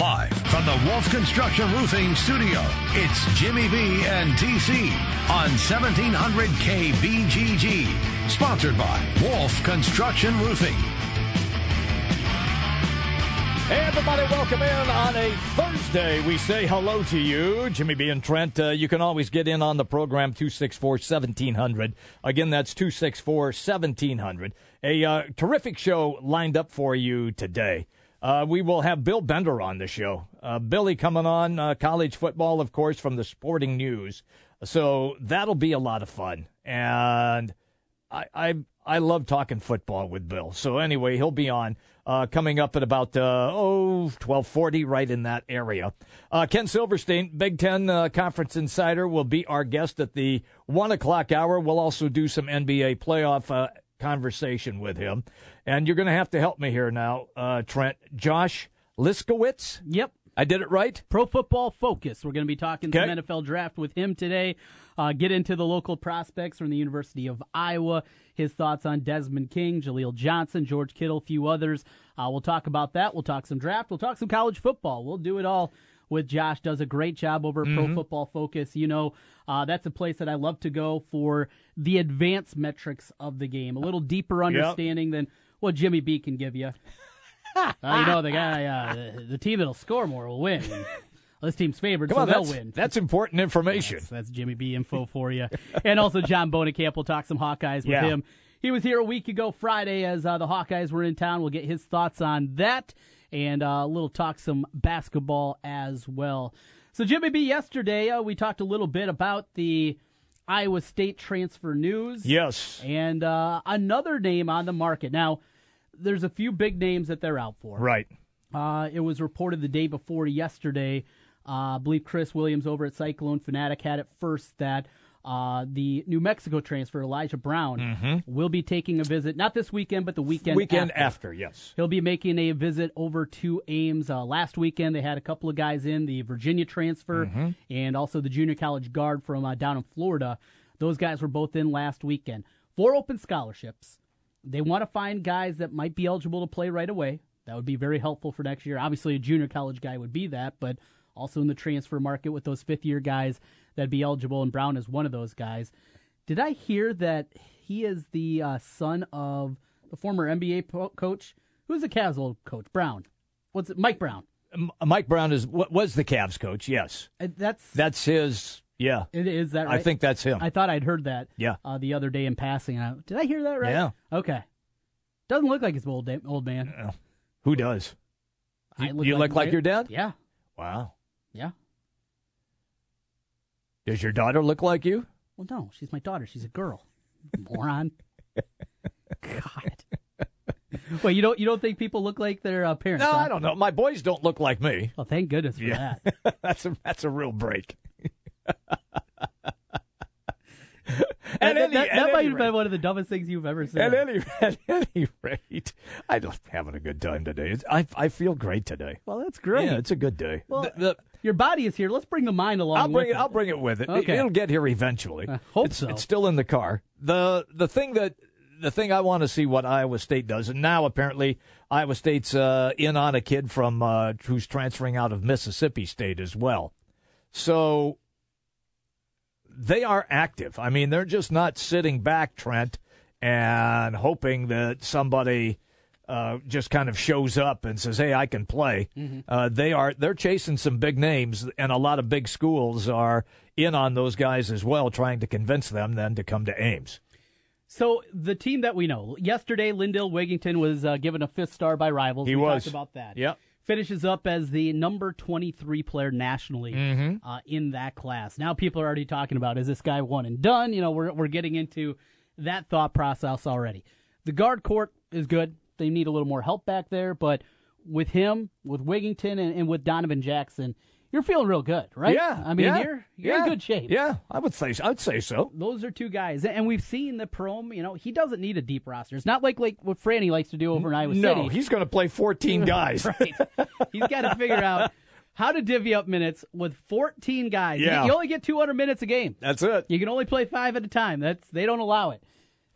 Live from the Wolf Construction Roofing Studio, it's Jimmy B and TC on 1700 KBGG. Sponsored by Wolf Construction Roofing. Hey, everybody, welcome in on a Thursday. We say hello to you. Jimmy B and Trent, uh, you can always get in on the program 264 1700. Again, that's 264 1700. A uh, terrific show lined up for you today. Uh, we will have Bill Bender on the show. Uh, Billy coming on, uh, college football, of course, from the Sporting News. So that'll be a lot of fun. And I, I I love talking football with Bill. So anyway, he'll be on uh, coming up at about uh, oh twelve forty, right in that area. Uh, Ken Silverstein, Big Ten Conference Insider, will be our guest at the one o'clock hour. We'll also do some NBA playoff conversation with him, and you're going to have to help me here now, uh, Trent. Josh Liskiewitz. Yep. I did it right. Pro Football Focus. We're going to be talking Okay. some NFL draft with him today. Uh, get into the local prospects from the University of Iowa. His thoughts on Desmond King, Jaleel Johnson, George Kittle, a few others. Uh, we'll talk about that. We'll talk some draft. We'll talk some college football. We'll do it all with Josh. Does a great job over at Pro Football Focus. You know, uh, that's a place that I love to go for the advanced metrics of the game. A little deeper understanding than what Jimmy B can give you. Uh, you know, the guy, uh, the, the team that'll score more will win. And this team's favored, Come so on, they'll that's, win. that's important information. That's, that's Jimmy B info for you. and also John Bohnenkamp. We'll talk some Hawkeyes with Yeah. him. He was here a week ago Friday as uh, the Hawkeyes were in town. We'll get his thoughts on that and uh, a little talk some basketball as well. So Jimmy B, yesterday uh, we talked a little bit about the Iowa State transfer news. Yes. And uh, another name on the market. Now, there's a few big names that they're out for. Right. Uh, it was reported the day before yesterday. Uh, I believe Chris Williams over at Cyclone Fanatic had it first that uh, the New Mexico transfer Elijah Brown will be taking a visit, not this weekend, but the weekend Weekend after. after, yes. He'll be making a visit over to Ames. Uh, last weekend, they had a couple of guys in the Virginia transfer and also the junior college guard from uh, down in Florida. Those guys were both in last weekend. Four open scholarships. They want to find guys that might be eligible to play right away. That would be very helpful for next year. Obviously, a junior college guy would be that, but also in the transfer market with those fifth year guys that'd be eligible, and Brown is one of those guys. Did I hear that he is the uh, son of the former NBA po- coach? Who's the Cavs old coach? Brown. What's it? Mike Brown. M- Mike Brown is wa- was the Cavs coach. Yes, That's that's his. Yeah, it is that right? I think that's him. I thought I'd heard that. Yeah. Uh, the other day in passing. I, did I hear that right? Yeah. Okay. Doesn't look like his old da- old man. Who does? I You, look like my- your dad? Yeah. Wow. Yeah. Does your daughter look like you? Well, no, she's my daughter. She's a girl. Moron. God. Wait, you don't you don't think people look like their uh, parents? No, huh? I don't know. My boys don't look like me. Well, thank goodness for Yeah. that. that's a that's a real break. That, At any- that, at that might have been one of the dumbest things you've ever said. At any at any rate, I'm just having a good time today. It's, I I feel great today. well, that's great. Yeah, it's a good day. Well, The- the- Your body is here. Let's bring the mind along. I'll bring with it. I'll bring it with it. It- Okay. It'll get here eventually. I hope it's, so. It's still in the car. the The thing that the thing I want to see what Iowa State does, and now apparently Iowa State's uh, in on a kid from uh, who's transferring out of Mississippi State as well. So they are active. I mean, they're just not sitting back, Trent, and hoping that somebody. Uh, just kind of shows up and says, "Hey, I can play." Uh, they are they're chasing some big names, and a lot of big schools are in on those guys as well, trying to convince them then to come to Ames. So the team that we know yesterday, Lindell Wigington was uh, given a fifth star by rivals. He we was. talked about that. Yep. Finishes up as the number twenty-three player nationally Mm-hmm. uh, in that class. Now people are already talking about is this guy one and done? You know, we're we're getting into that thought process already. The guard court is good. They need a little more help back there, but with him, with Wigington, and, and with Donovan Jackson, you're feeling real good, right? Yeah, I mean, yeah, you're you're yeah, in good shape. Yeah, I would say I'd say so. Those are two guys, and we've seen the Prohm. You know, he doesn't need a deep roster. It's not like like what Franny likes to do over in Iowa No, City. he's going to play 14 guys. right. He's got to figure out how to divvy up minutes with 14 guys. You- Yeah. You only get 200 minutes a game. That's it. You can only play five at a time. That's they don't allow it.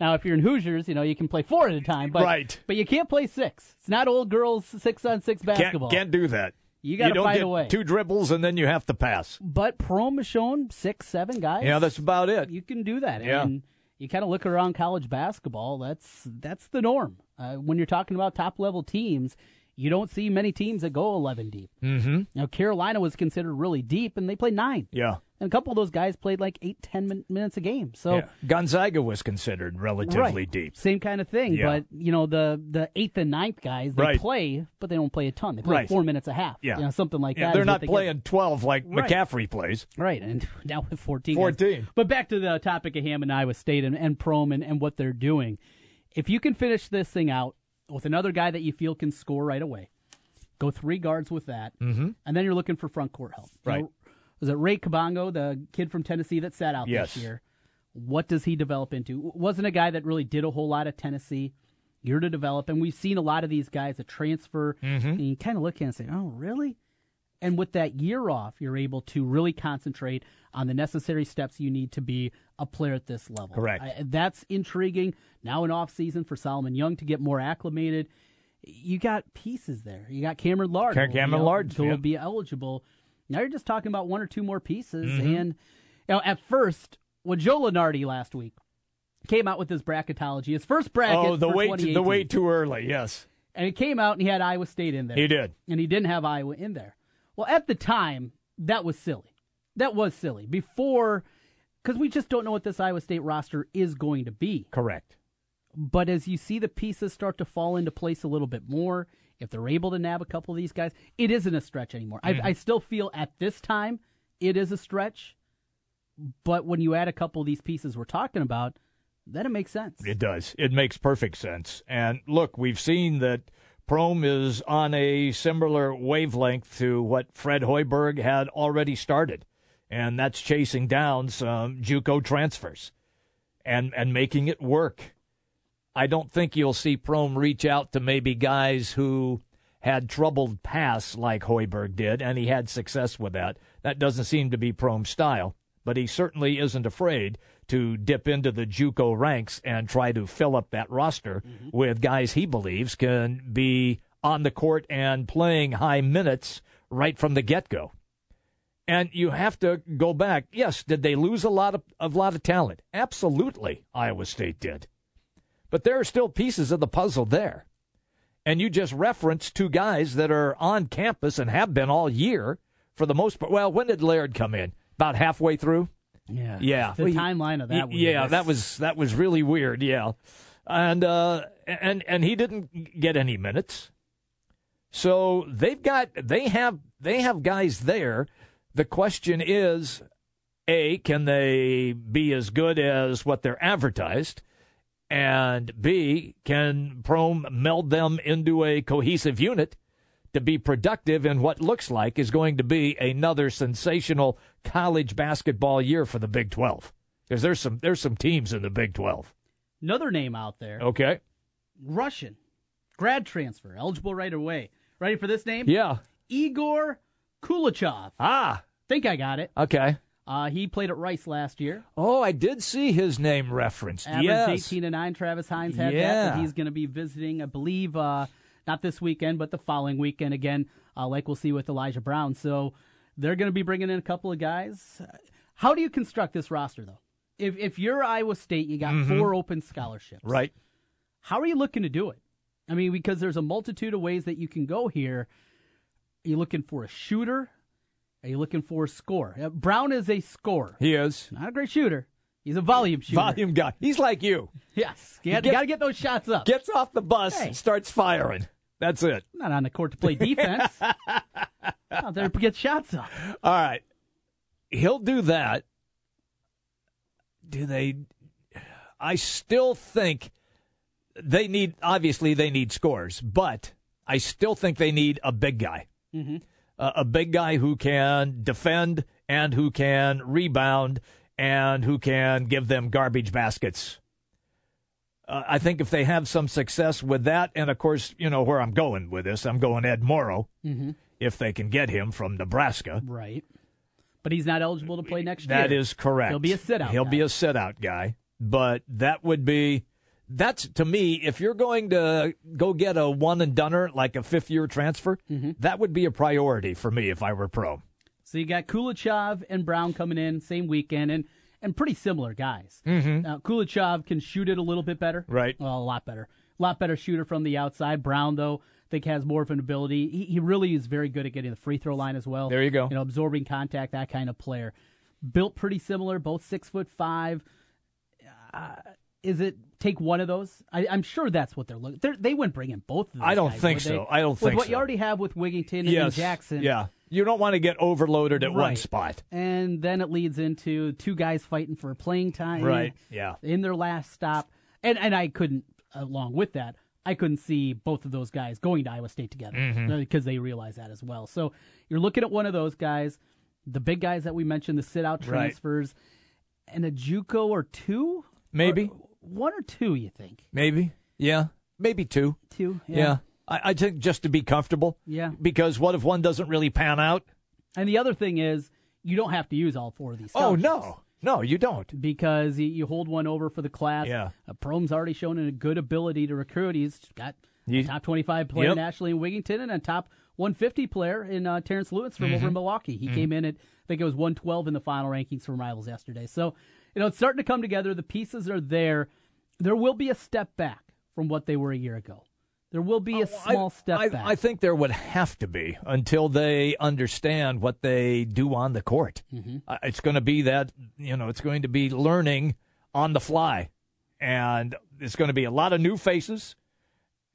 Now, if you're in Hoosiers, you know you can play four at a time, but Right. but you can't play six. It's not old girls six on six basketball. Can't, can't do that. You don't find get a way. Two dribbles and then you have to pass. But has shown six, seven guys. Yeah, that's about it. you can do that. Yeah. And you kind of look around college basketball. That's that's the norm. Uh, when you're talking about top level teams, you don't see many teams that go 11 deep. Mm-hmm. Now Carolina was considered really deep, and they played nine. Yeah. And a couple of those guys played like eight, ten min- minutes a game. So. yeah. Gonzaga was considered relatively Right. deep. Same kind of thing, Yeah. but you know the the eighth and ninth guys they Right. play, but they don't play a ton. They play Right. four minutes a half, Yeah. you know, something like Yeah, that. they're not they get. playing 12 like Right. McCaffery plays. Right, and now with 14. guys. But back to the topic of Hammond, Iowa State, and, and Prohm and, and what they're doing. If you can finish this thing out with another guy that you feel can score right away, go three guards with that, mm-hmm. and then you're looking for front court help. You Right. know, was it Ray Kasongo, the kid from Tennessee that sat out Yes. this year? What does he develop into? Wasn't a guy that really did a whole lot at Tennessee. You're to develop, and we've seen a lot of these guys that transfer, Mm-hmm. and you kind of look at and say, "Oh, really?" And with that year off, you're able to really concentrate on the necessary steps you need to be a player at this level. Correct. I, that's intriguing. Now, an off season for Solomon Young to get more acclimated. You got pieces there. You got Cameron Lard. Cam- who will Cameron el- Lard, will be eligible. Now you're just talking about one or two more pieces. Mm-hmm. And you know, at first, when Joe Lunardi last week came out with his bracketology, his first bracket. Oh, the way the 2018, way too early. Yes, and it came out and he had Iowa State in there he did. and he didn't have Iowa in there. Well, at the time, that was silly. That was silly. Before, because we just don't know what this Iowa State roster is going to be. Correct. But as you see the pieces start to fall into place a little bit more, if they're able to nab a couple of these guys, it isn't a stretch anymore. I, mm-hmm. I still feel at this time it is a stretch. But when you add a couple of these pieces we're talking about, then it makes sense. It does. It makes perfect sense. And look, we've seen that Prohm is on a similar wavelength to what Fred Hoiberg had already started, and that's chasing down some JUCO transfers and and making it work. I don't think you'll see Prohm reach out to maybe guys who had troubled pasts like Hoiberg did, and he had success with that. That doesn't seem to be Prohm's style, but he certainly isn't afraid to dip into the JUCO ranks and try to fill up that roster mm-hmm. with guys he believes can be on the court and playing high minutes right from the get-go. And you have to go back. Yes, did they lose a lot of a lot of talent? Absolutely, Iowa State did. But there are still pieces of the puzzle there. And you just referenced two guys that are on campus and have been all year for the most part. Well, when did Lard come in? About halfway through? Yeah. Yeah. The Well, timeline of that. Yeah, weirdness. that was that was really weird. Yeah, and uh, and and he didn't get any minutes. So they've got they have they have guys there. The question is, a can they be as good as what they're advertised, and b can Prohm meld them into a cohesive unit to be productive in what looks like is going to be another sensational college basketball year for the Big 12. Because there's some there's some teams in the Big 12. Another name out there. Okay. Russian. Grad transfer. Eligible right away. Ready for this name? Yeah. Igor Koulechov. Ah. Think I got it. Okay. Uh, he played at Rice last year. Oh, I did see his name referenced. Averaged yes. 18 and 9. Travis Hines had that. Yeah. But he's going to be visiting, I believe, uh, not this weekend, but the following weekend again, uh, like we'll see with Elijah Brown. So they're going to be bringing in a couple of guys. How do you construct this roster, though? If, if you're Iowa State, you got four open scholarships. Mm-hmm. Right. How are you looking to do it? I mean, because there's a multitude of ways that you can go here. Are you looking for a shooter? Are you looking for a scorer? Uh, Brown is a scorer, He is. not a great shooter. He's a volume shooter. Volume guy. He's like you. Yes, you got to get those shots up. Gets off the bus Hey. and starts firing. That's it. not on the court to play defense. Out there to get shots up. All right. He'll do that. Do they I still think they need obviously they need scores, but I still think they need a big guy. Uh, a big guy who can defend and who can rebound and who can give them garbage baskets. Uh, I think if they have some success with that, and of course, you know where I'm going with this, I'm going Ed Morrow, if they can get him from Nebraska. Right. But he's not eligible to play next That year. That is correct. He'll be a sit-out He'll guy. be a sit out guy. But that would be that's to me, if you're going to go get a one and doneer like a fifth year transfer, Mm-hmm. that would be a priority for me if I were pro. So you got Koulechov and Brown coming in same weekend, and and pretty similar guys. Mm-hmm. Now Koulechov can shoot it a little bit better, Right. Well, a lot better, a lot better shooter from the outside. Brown though, I think has more of an ability. He, he really is very good at getting the free throw line as well. There you go. You know, absorbing contact, that kind of player. Built pretty similar, both six foot five. Uh, is it take one of those? I, I'm sure that's what they're looking. They're, they wouldn't bring in both of those. I don't guys, think so. I don't think With think what you already have with Wigington and yes. Jackson. Yeah. You don't want to get overloaded at one spot. And then it leads into two guys fighting for playing time. Right, yeah. In their last stop. And and I couldn't along with that, I couldn't see both of those guys going to Iowa State together Mm-hmm. because they realize that as well. So you're looking at one of those guys, the big guys that we mentioned, the sit out Right. transfers, and a JUCO or two? Maybe. Or- one or two, you think? Maybe. Yeah. Maybe two. Two? Yeah. I, I think just to be comfortable. Yeah. Because what if one doesn't really pan out? And the other thing is you don't have to use all four of these Oh no. No, you don't. because you, you hold one over for the class. Yeah. Uh, already shown a good ability to recruit. He's got a He- top 25 player Yep. nationally in Wigington and a top 150 player in uh, Terrence Lewis from Mm-hmm. over in Milwaukee. He came in at, I think it was 112 in the final rankings from Rivals yesterday. So, you know, it's starting to come together. The pieces are there. There will be a step back from what they were a year ago. There will be a small I, step I, back. I think there would have to be until they understand what they do on the court. Mm-hmm. Uh, it's going to be that you know it's going to be learning on the fly, and it's going to be a lot of new faces,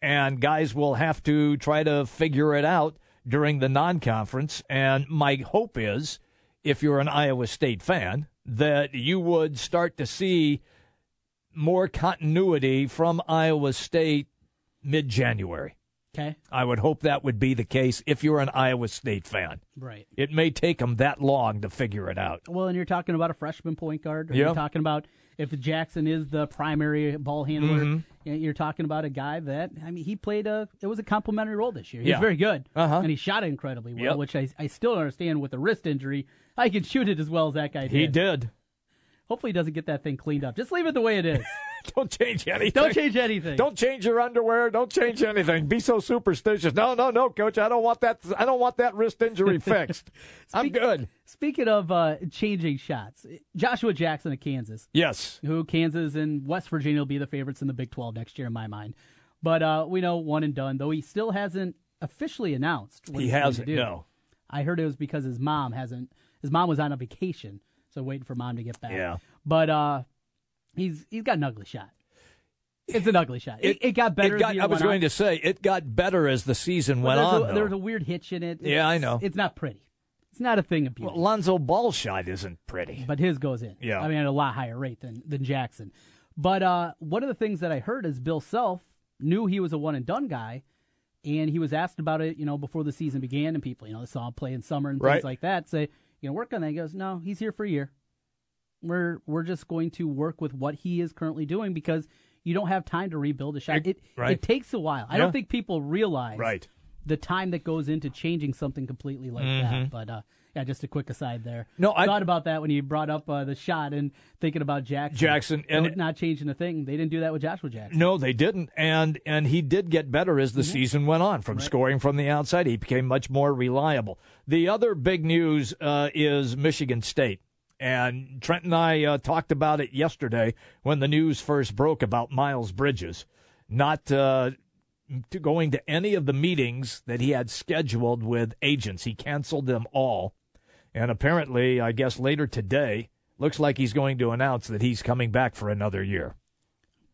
and guys will have to try to figure it out during the non-conference. And my hope is, if you're an Iowa State fan, that you would start to see more continuity from Iowa State mid January. okay. I would hope that would be the case if you're an Iowa State fan. Right. It may take them that long to figure it out. Well, and you're talking about a freshman point guard. Or Yeah. You're talking about if Jackson is the primary ball handler. Mm-hmm. You're talking about a guy that I mean, he played a. It was a complimentary role this year. He Yeah. was very good, Uh-huh. and he shot it incredibly well. Yep. Which I I still don't understand with the wrist injury. I can shoot it as well as that guy did. He did. Hopefully, he doesn't get that thing cleaned up. Just leave it the way it is. Don't change anything. don't change anything. Don't change your underwear. Don't change anything. Be so superstitious. No, no, no, coach. I don't want that. I don't want that wrist injury fixed. I'm good. Speaking of uh, changing shots, Joshua Jackson of Kansas. Yes. who Kansas and West Virginia will be the favorites in the Big 12 next year, in my mind. But uh, we know one and done, though he still hasn't officially announced. He hasn't. do. No. I heard it was because his mom hasn't. His mom was on a vacation, so waiting for mom to get back. Yeah. But uh, he's he's got an ugly shot. It's an ugly shot. It, it got better. It got- as the year I was going on. to say it got better as the season went on. A, though. there's a weird hitch in it. Yeah, I know. It's not pretty. It's not a thing of beauty. Well, Lonzo Ball shot isn't pretty. but his goes in. Yeah. I mean, at a lot higher rate than than Jackson. But uh, one of the things that I heard is Bill Self knew he was a one and done guy, and he was asked about it, you know, before the season began, and people, you know, saw him play in summer and Right. things like that. Say, you know, work on that. He goes, no, he's here for a year. We're we're just going to work with what he is currently doing because you don't have time to rebuild a shot. It- It right. it takes a while. I Yeah. don't think people realize Right. the time that goes into changing something completely like that. But uh, yeah, just a quick aside there. Mm-hmm. No, I- thought about that when you brought up uh, the shot and thinking about Jackson. Jackson, and Don't- not changing a thing. They didn't do that with Joshua Jackson. No, they didn't, and and he did get better as the Mm-hmm. season went on. From scoring from the outside, he became much more reliable. The other big news uh, is Michigan State, and Trent and I uh, talked about it yesterday when the news first broke about Miles Bridges not uh, going to any of the meetings that he had scheduled with agents. He canceled them all, and apparently, I guess later today, looks like he's going to announce that he's coming back for another year.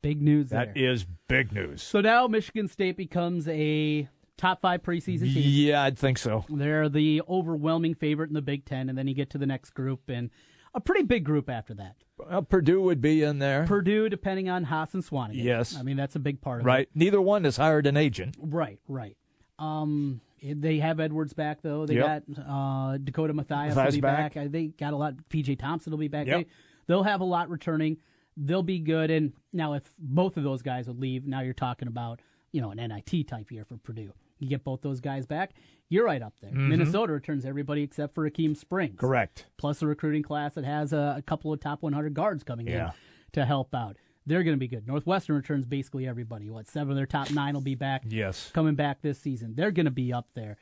Big news That there. is big news. so now Michigan State becomes a top five preseason team. Yeah, I'd think so. They're the overwhelming favorite in the Big Ten, and then you get to the next group and a pretty big group after that. Well, Purdue would be in there. Purdue, depending on Haas and Swanigan. Yes. I mean that's a big part of it. right. Neither one has hired an agent. Right, right. Um, they have Edwards back though. They Yep. got uh, Dakota Mathias will be back. back. Uh, They got a lot. PJ Thompson will be back. Yep. They, they'll have a lot returning. They'll be good. And now, if both of those guys would leave, now you're talking about you know an NIT type year for Purdue. You get both those guys back, you're right up there. Minnesota returns everybody except for Akeem Springs. Mm-hmm. Correct. Plus a recruiting class that has a, a couple of top 100 guards coming Yeah. in to help out. They're going to be good. Northwestern returns basically everybody. What seven of their top nine will be back Yes. coming back this season. They're going to be up there.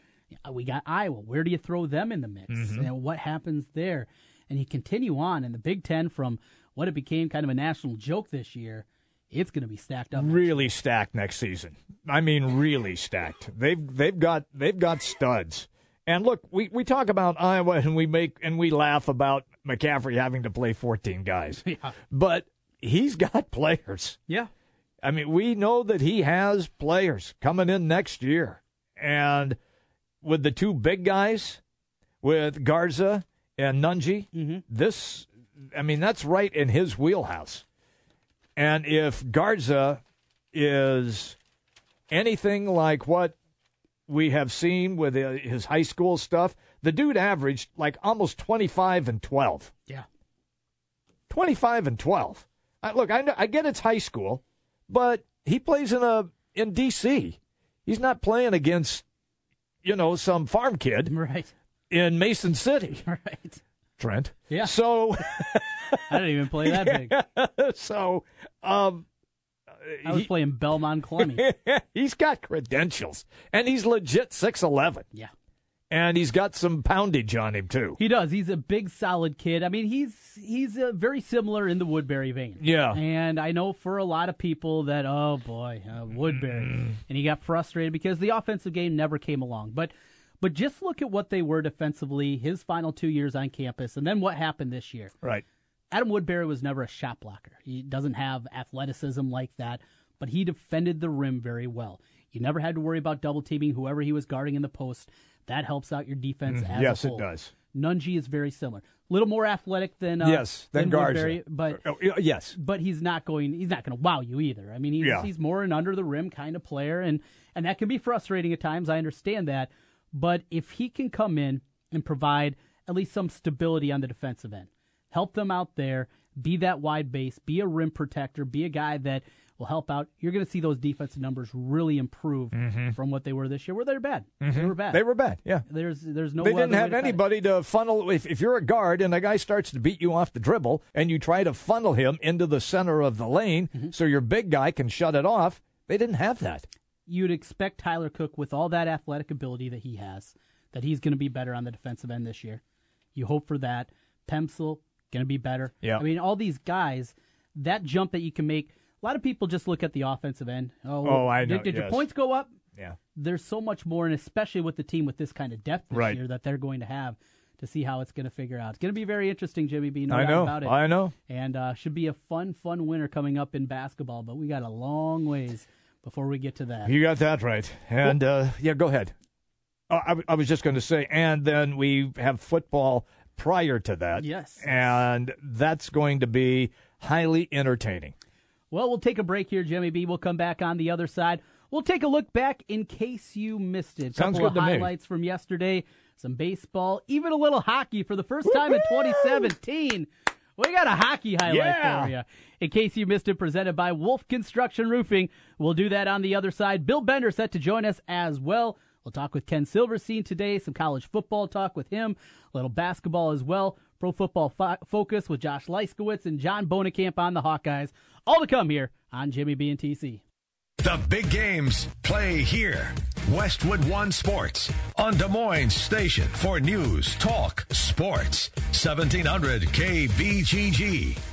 We got Iowa. Where do you throw them in the mix? Mm-hmm. And what happens there? And you continue on in the Big Ten from what it became kind of a national joke this year. It's going to be stacked up. Really stacked next season. I mean, really stacked. They've they've got they've got studs. And look, we, we talk about Iowa and we make and we laugh about McCaffery having to play 14 guys. Yeah. But he's got players. Yeah. I mean, we know that he has players coming in next year. And with the two big guys, with Garza and Nunge, mm-hmm. this, I mean, that's right in his wheelhouse. And if Garza is anything like what we have seen with uh, his high school stuff, the dude averaged like almost 25 and 12. Yeah. 25 and 12. I, look, I, know, I get it's high school, but he plays in a in D.C. He's not playing against, you know, some farm kid Right. in Mason City, Right. Trent. Yeah. So, I didn't even play that big. so, um, I was he- playing Belmond-Klemme. he's got credentials, and he's legit six eleven, Yeah. and he's got some poundage on him too. He does. He's a big, solid kid. I mean, he's he's very similar in the Woodbury vein. Yeah. And I know for a lot of people that oh boy, uh, Woodbury, and he got frustrated because the offensive game never came along. But but just look at what they were defensively his final two years on campus, and then what happened this year. Right. Adam Woodbury was never a shot blocker. He doesn't have athleticism like that, but he defended the rim very well. You never had to worry about double teaming whoever he was guarding in the post. That helps out your defense as yes, a it does. Nunge is very similar. A little more athletic than uh, yes, then Garza. Woodbury, but Oh, yes, but he's not going. He's not going to wow you either. I mean, he's Yeah. he's more an under the rim kind of player, and and that can be frustrating at times. I understand that, but if he can come in and provide at least some stability on the defensive end, help them out there, be that wide base, be a rim protector, be a guy that will help out. You're going to see those defensive numbers really improve from what they were this year. Where they're bad, they were bad. Mm-hmm. they were bad. Yeah, There's there's no. they didn't have to anybody to funnel. If, if you're a guard and a guy starts to beat you off the dribble and you try to funnel him into the center of the lane Mm-hmm. so your big guy can shut it off, they didn't have that. you'd expect Tyler Cook with all that athletic ability that he has, that he's going to be better on the defensive end this year. You hope for that. Pencil going to be better. Yeah. I mean, all these guys, that jump that you can make. A lot of people just look at the offensive end. Oh, Oh, I know, Did, did your points go up? Yeah. There's so much more, and especially with the team with this kind of depth this Right. year that they're going to have to see how it's going to figure out. It's going to be very interesting, Jimmy B. No I doubt know. about it. I know. And uh, should be a fun, fun winter coming up in basketball, but we got a long ways before we get to that. You got that right. And uh, yeah, go ahead. Uh, I, I was just going to say, and then we have football prior to that. Yes. And that's going to be highly entertaining. Well, we'll take a break here, Jimmy B. We'll come back on the other side. We'll take a look back in case you missed it. Sounds couple good of to me. highlights from yesterday, some baseball, even a little hockey for the first time in 2017. We got a hockey highlight Yeah. for you. In case you missed it, presented by Wolf Construction Roofing. We'll do that on the other side. Bill Bender set to join us as well. We'll talk with Ken Silverstein today, some college football talk with him, a little basketball as well, pro football fo- focus with Josh Liskiewitz and John Bohnenkamp on the Hawkeyes. All to come here on Jimmy B and TC. The big games play here. Westwood One Sports on Des Moines Station for news, talk, sports. 1700 KBGG.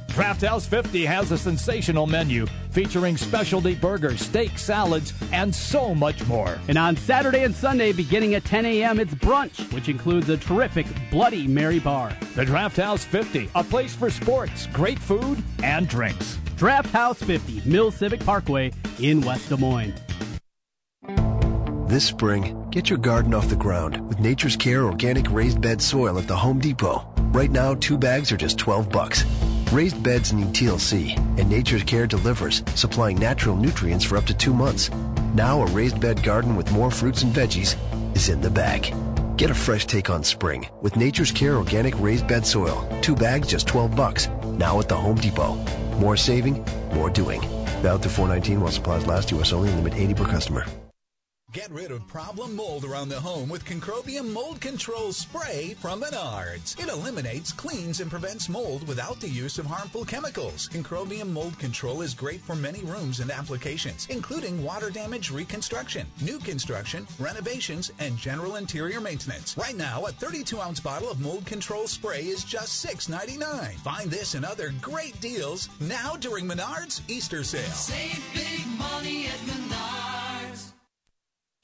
Draft House 50 has a sensational menu featuring specialty burgers, steak, salads, and so much more. And on Saturday and Sunday, beginning at 10 a.m., it's brunch, which includes a terrific Bloody Mary bar. The Draft House 50, a place for sports, great food, and drinks. Draft House 50, Mill Civic Parkway in West Des Moines. This spring, get your garden off the ground with Nature's Care organic raised bed soil at the Home Depot. Right now, two bags are just 12 bucks. Raised beds need TLC, and Nature's Care delivers, supplying natural nutrients for up to two months. Now, a raised bed garden with more fruits and veggies is in the bag. Get a fresh take on spring with Nature's Care organic raised bed soil. Two bags, just 12 bucks. Now at the Home Depot. More saving, more doing. Valid through 419 while supplies last. U.S. only. Limit 80 per customer. Get rid of problem mold around the home with Concrobium Mold Control Spray from Menards. It eliminates, cleans, and prevents mold without the use of harmful chemicals. Concrobium Mold Control is great for many rooms and applications, including water damage reconstruction, new construction, renovations, and general interior maintenance. Right now, a 32 ounce bottle of mold control spray is just $6.99. Find this and other great deals now during Menards Easter sale. Save big money at Menards.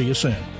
See you soon.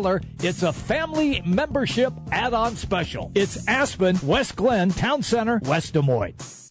it's a family membership add-on special. It's Aspen, West Glen, Town Center, West Des Moines.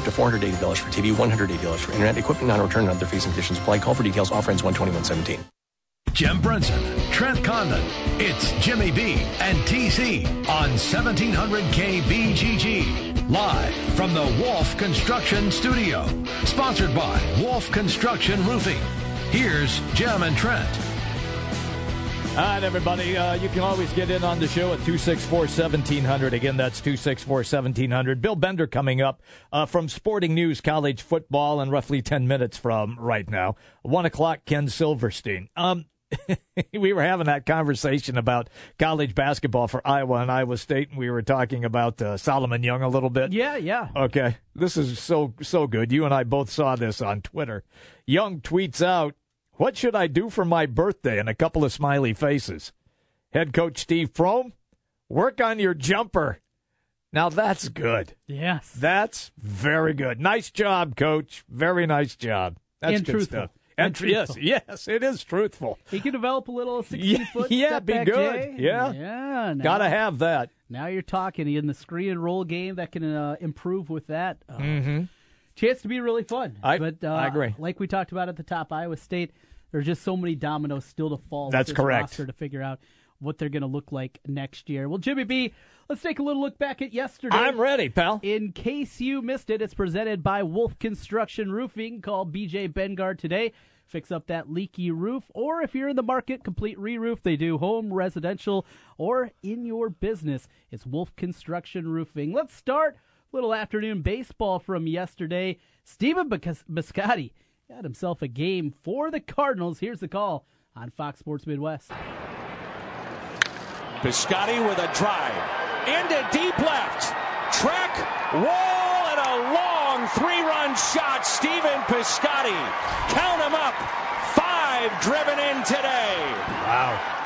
up to $480 for TV, $180 for internet, equipment non-return and other fees and conditions apply. Call for details. Offer ends 12117. Jim Brunson, Trent Condon, it's Jimmy B and TC on 1700 KBGG. Live from the Wolf Construction Studio. Sponsored by Wolf Construction Roofing. Here's Jim and Trent. All right, everybody. Uh, you can always get in on the show at 264 1700. Again, that's 264 1700. Bill Bender coming up uh, from Sporting News College Football in roughly 10 minutes from right now. 1 o'clock, Ken Silverstein. Um, we were having that conversation about college basketball for Iowa and Iowa State, and we were talking about uh, Solomon Young a little bit. Yeah, yeah. Okay, this is so so good. You and I both saw this on Twitter. Young tweets out, What should I do for my birthday? And a couple of smiley faces. Head coach Steve Prohm, work on your jumper. Now that's good. Yes. That's very good. Nice job, coach. Very nice job. That's And good truthful. stuff. And And yes, yes, it is truthful. He can develop a little 16 Yeah, foot yeah, step be back good. Jay. Yeah. Yeah. now- Gotta have that. Now you're talking in the screen and roll game that can uh, improve with that. Uh, Mm-hmm. Chance to be really fun. I- but, uh, I agree. Like we talked about at the top, Iowa State, there's just so many dominoes still to fall. That's correct. roster to figure out what they're going to look like next year. Well, Jimmy B, let's take a little look back at yesterday. I'm ready, pal. In case you missed it, it's presented by Wolf Construction Roofing. Call BJ Bengard today. Fix up that leaky roof, or if you're in the market, complete re-roof. They do home, residential, or in your business. It's Wolf Construction Roofing. Let's start little afternoon baseball from yesterday. Steven Bis- Piscotty got himself a game for the Cardinals. Here's the call on Fox Sports Midwest. Piscotty with a drive into deep left. Track, wall, and a long three run shot. Stephen Piscotty. Count him up. Five driven in today. Wow.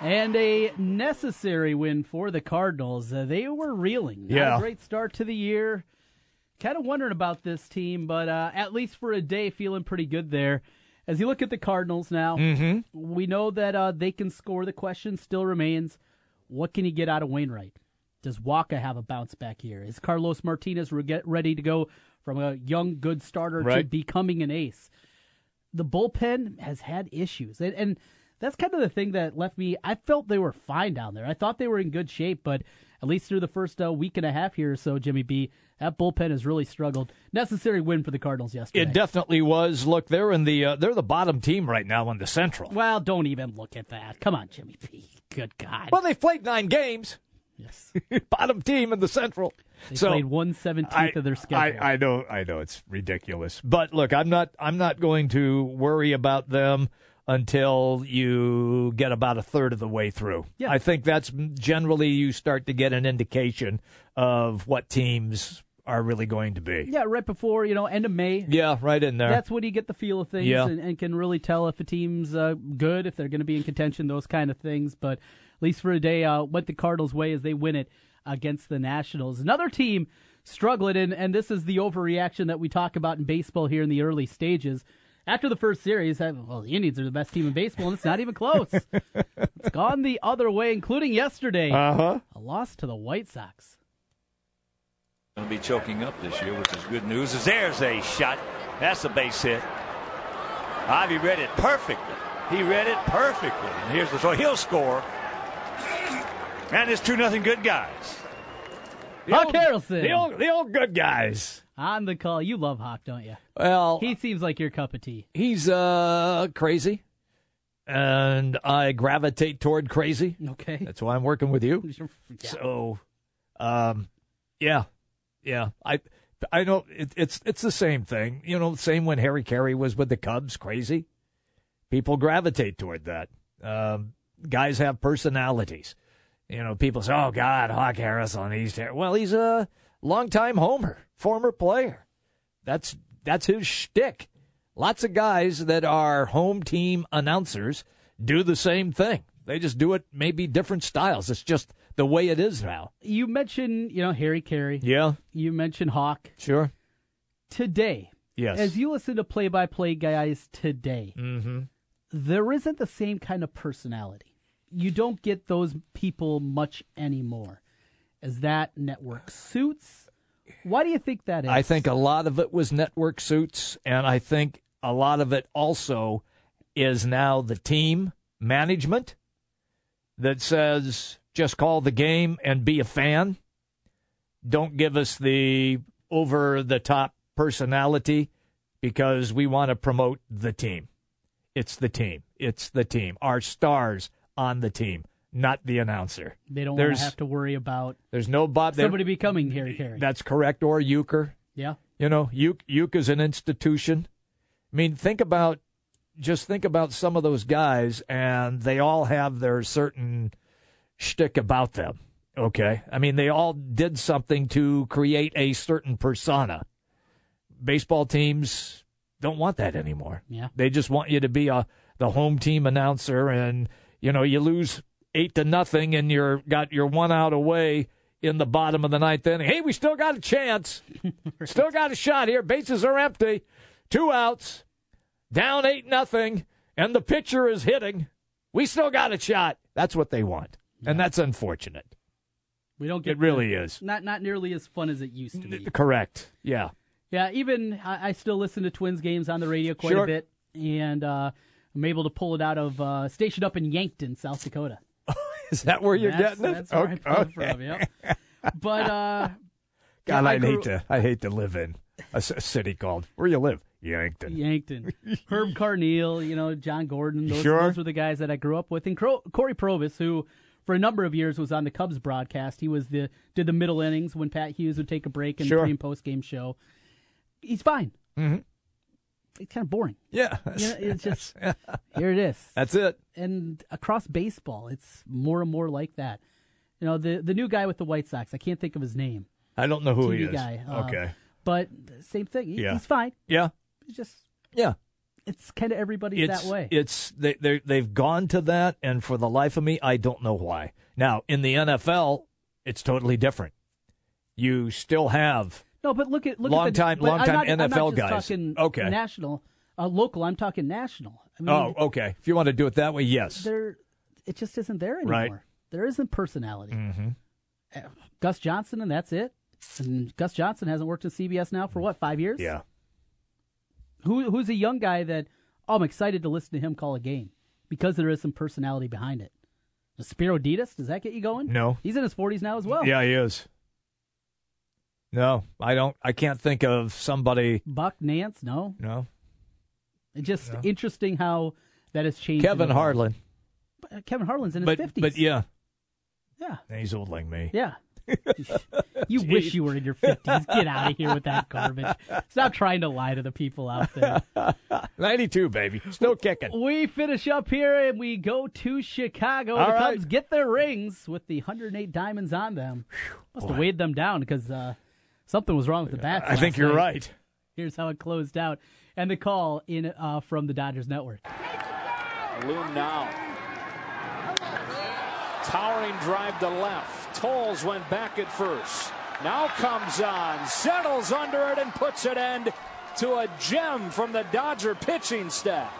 And a necessary win for the Cardinals. Uh, they were reeling. Not Yeah. a great start to the year. Kind of wondering about this team, but uh, at least for a day, feeling pretty good there. As you look at the Cardinals now, Mhm. we know that uh, they can score. The question still remains what can you get out of Wainwright? Does Wacha have a bounce back here? Is Carlos Martinez re- ready to go from a young, good starter to becoming an ace? the bullpen has had issues, and, and that's kind of the thing that left me. I felt they were fine down there. I thought they were in good shape, but at least through the first uh, week and a half here or so, Jimmy B, that bullpen has really struggled. Necessary win for the Cardinals yesterday. It definitely was. Look, they're in the uh, they're the bottom team right now in the Central. well, don't even look at that. Come on, Jimmy P. Good God. Well, they've played nine games. Yes. bottom team in the Central. They so played one seventeenth of their schedule. I, I know, I know, it's ridiculous. But look, I'm not, I'm not going to worry about them until you get about a third of the way through. Yeah. I think that's generally you start to get an indication of what teams are really going to be. yeah, right before you know end of May. Yeah, right in there. That's when you get the feel of things Yeah. and, and can really tell if a team's uh, good, if they're going to be in contention, those kind of things. But at least for a day, uh, went the Cardinals' way as they win it against the Nationals. Another team struggling, and, and this is the overreaction that we talk about in baseball here in the early stages. After the first series, I- well, the Indians are the best team in baseball, and it's not even close. it's gone the other way, including yesterday. Uh-huh. A loss to the White Sox. Going to be choking up this year, which is good news. As there's a shot. That's a base hit. Ivy read it perfectly. He read it perfectly. And here's the so he'll score. And it's two nothing good guys. The Hawk old- Harrelson. the old, the old good guys. On the call. You love Hawk, don't you? Well, He seems like your cup of tea. he's uh crazy, and I gravitate toward crazy. Okay. That's why I'm working with you. Yeah. So, um, yeah, yeah. I I know it, it's it's the same thing. You know, same when Harry Caray was with the Cubs. Crazy. People gravitate toward that. Um, guys have personalities. You know, people say, "Oh God, Hawk Harris on he's ter-" well, he's a longtime homer, former player. That's that's his shtick. Lots of guys that are home team announcers do the same thing. They just do it maybe different styles. It's just the way it is now. You mentioned, you know, Harry Caray. Yeah, You mentioned Hawk. sure. Today, Yes. as you listen to play by play guys today, Mm-hmm. there isn't the same kind of personality. You don't get those people much anymore. As that network suits. Why do you think that is? I think a lot of it was network suits, and I think a lot of it also is now the team management that says just call the game and be a fan. Don't give us the over the top personality because we want to promote the team. It's the team. It's the team. Our stars on the team, not the announcer. They don't There's have to worry about there's no Bob. somebody becoming Harry Caray. That's correct. Or Uecker. yeah. You know, Uke, Uke is an institution. I mean, think about just think about some of those guys, and they all have their certain shtick about them. Okay, I mean, they all did something to create a certain persona. Baseball teams don't want that anymore. Yeah. They just want you to be a the home team announcer and you know, you lose 8 to nothing and you're got your one out away in the bottom of the ninth inning. Hey, we still got a chance. Still got a shot here. Bases are empty. Two outs. Down 8 nothing and the pitcher is hitting. We still got a shot. That's what they want. And that's unfortunate. We don't get It really the- is. not not nearly as fun as it used to be. Correct. Yeah. Yeah, even I, I still listen to Twins games on the radio quite Sure. a bit, and uh, I'm able to pull it out of uh, stationed up in Yankton, South Dakota. Is that where you're That's- getting it? That's where I Okay. pull it from. Yeah. But uh, God, I I'd grew- hate to. I hate to live in a city called where you live, Yankton. Yankton. Herb Carneal, you know, John Gordon. Those, Sure. those were the guys that I grew up with. And Cro- Corey Provis, who for a number of years was on the Cubs broadcast. He was the did the middle innings when Pat Hughes would take a break in Sure. the pre and post game show. He's fine. Mm-hmm. It's kind of boring. Yeah, You know, it's just here it is. That's it. And across baseball, it's more and more like that. You know, the the new guy with the White Sox. I can't think of his name. I don't know who he TV is. guy. uh, okay. but same thing. He- Yeah. He's fine. Yeah. He's just Yeah. It's kind of everybody's It's that way. it's they they they've gone to that, and for the life of me, I don't know why. Now in the NFL, it's totally different. You still have No, but look at look Long at the, time- long I'm time I'm not NFL guys. Talking Okay. national, uh, local. I'm talking national. I mean, oh, okay. If you want to do it that way, yes. there, it just isn't there anymore. Right. There isn't personality. Mm-hmm. Uh, Gus Johnson, and that's it. And Gus Johnson hasn't worked in CBS now for what five years? Yeah. Who who's a young guy that oh, I'm excited to listen to him call a game because there is some personality behind it. Spero Dedes, does that get you going? No. He's in his 40s now as well. Yeah, he is. No, I don't. I can't think of somebody. Buck Nantz, no. No, It's just No. interesting how that has changed. Kevin in a while. Harlan. But, uh, Kevin Harlan's in his But 50s. but yeah, Yeah. he's old like me. Yeah. You wish you were in your 50s. Get out of here with that garbage. Stop trying to lie to the people out there. Ninety-two, baby, still kicking. We finish up here and we go to Chicago. All the right. Cubs get their rings with the 108 diamonds on them. Must have weighed them down because uh, something was wrong with the bats. I think you're night. right. Here's how it closed out. And the call in uh, from the Dodgers Network. Loom now. Towering drive to left. Toles went back at first. Now comes on, settles under it, and puts it end to a gem from the Dodger pitching staff.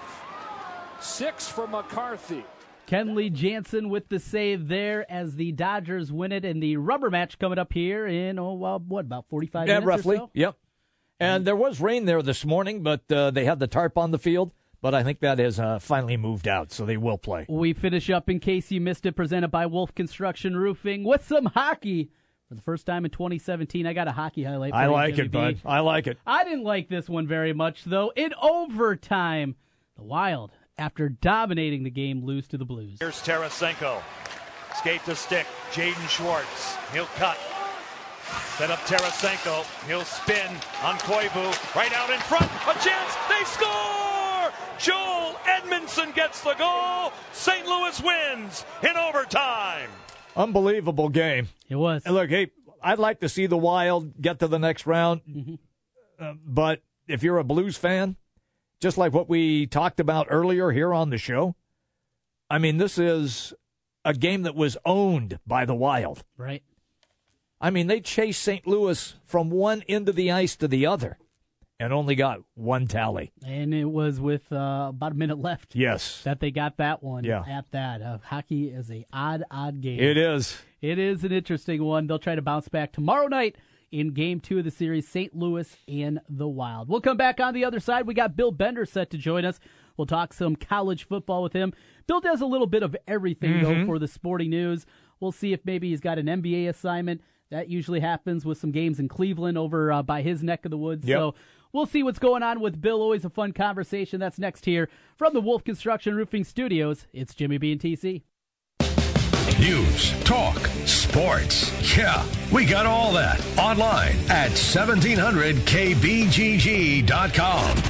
Six for McCarthy. Kenley Jansen with the save there as the Dodgers win it in the rubber match coming up here in, oh, well, what, about 45 Yeah, minutes? or roughly. so? Yep. And there was rain there this morning, but uh, they had the tarp on the field. But I think that has uh, finally moved out, so they will play. We finish up in case you missed it, presented by Wolf Construction Roofing with some hockey. For the first time in 2017, I got a hockey highlight. For I like Jimmy it, B. bud. I like it. I didn't like this one very much, though. In overtime, the Wild, after dominating the game, lose to the Blues. Here's Tarasenko. Skate to stick. Jaden Schwartz. He'll cut. Set up Tarasenko. He'll spin on Koivu. Right out in front. A chance. They score! Joel Edmundson gets the goal. St. Louis wins in overtime. Unbelievable game. It was. And look, hey, I'd like to see the Wild get to the next round, Mm-hmm. uh, but if you're a Blues fan, just like what we talked about earlier here on the show, I mean, this is a game that was owned by the Wild. Right. I mean, they chased St. Louis from one end of the ice to the other and only got one tally. And it was with uh, about a minute left. Yes. That they got that one Yeah. at that. Uh, hockey is a odd, odd game. It is. It is an interesting one. They'll try to bounce back tomorrow night in game two of the series, St. Louis and the Wild. We'll come back on the other side. We got Bill Bender set to join us. We'll talk some college football with him. Bill does a little bit of everything, though, Mhm. for the sporting news. We'll see if maybe he's got an NBA assignment. That usually happens with some games in Cleveland over uh, by his neck of the woods. Yep. So we'll see what's going on with Bill. Always a fun conversation. That's next here from the Wolf Construction Roofing Studios. It's Jimmy B and TC. News, talk, sports. Yeah, we got all that online at 1700kbgg.com.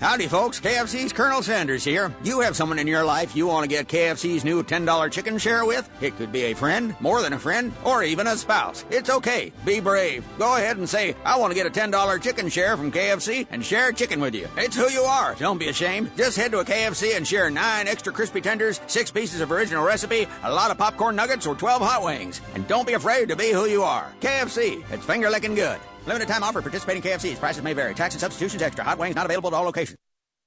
Howdy, folks. KFC's Colonel Sanders here. You have someone in your life you want to get KFC's new $10 chicken share with? It could be a friend, more than a friend, or even a spouse. It's okay. Be brave. Go ahead and say, I want to get a $10 chicken share from KFC and share chicken with you. It's who you are. Don't be ashamed. Just head to a KFC and share nine extra crispy tenders, six pieces of original recipe, a lot of popcorn nuggets, or 12 hot wings. And don't be afraid to be who you are. KFC. It's finger licking good. Limited time offer. Participating KFCs. Prices may vary. Tax and substitutions extra. Hot wings not available at all locations.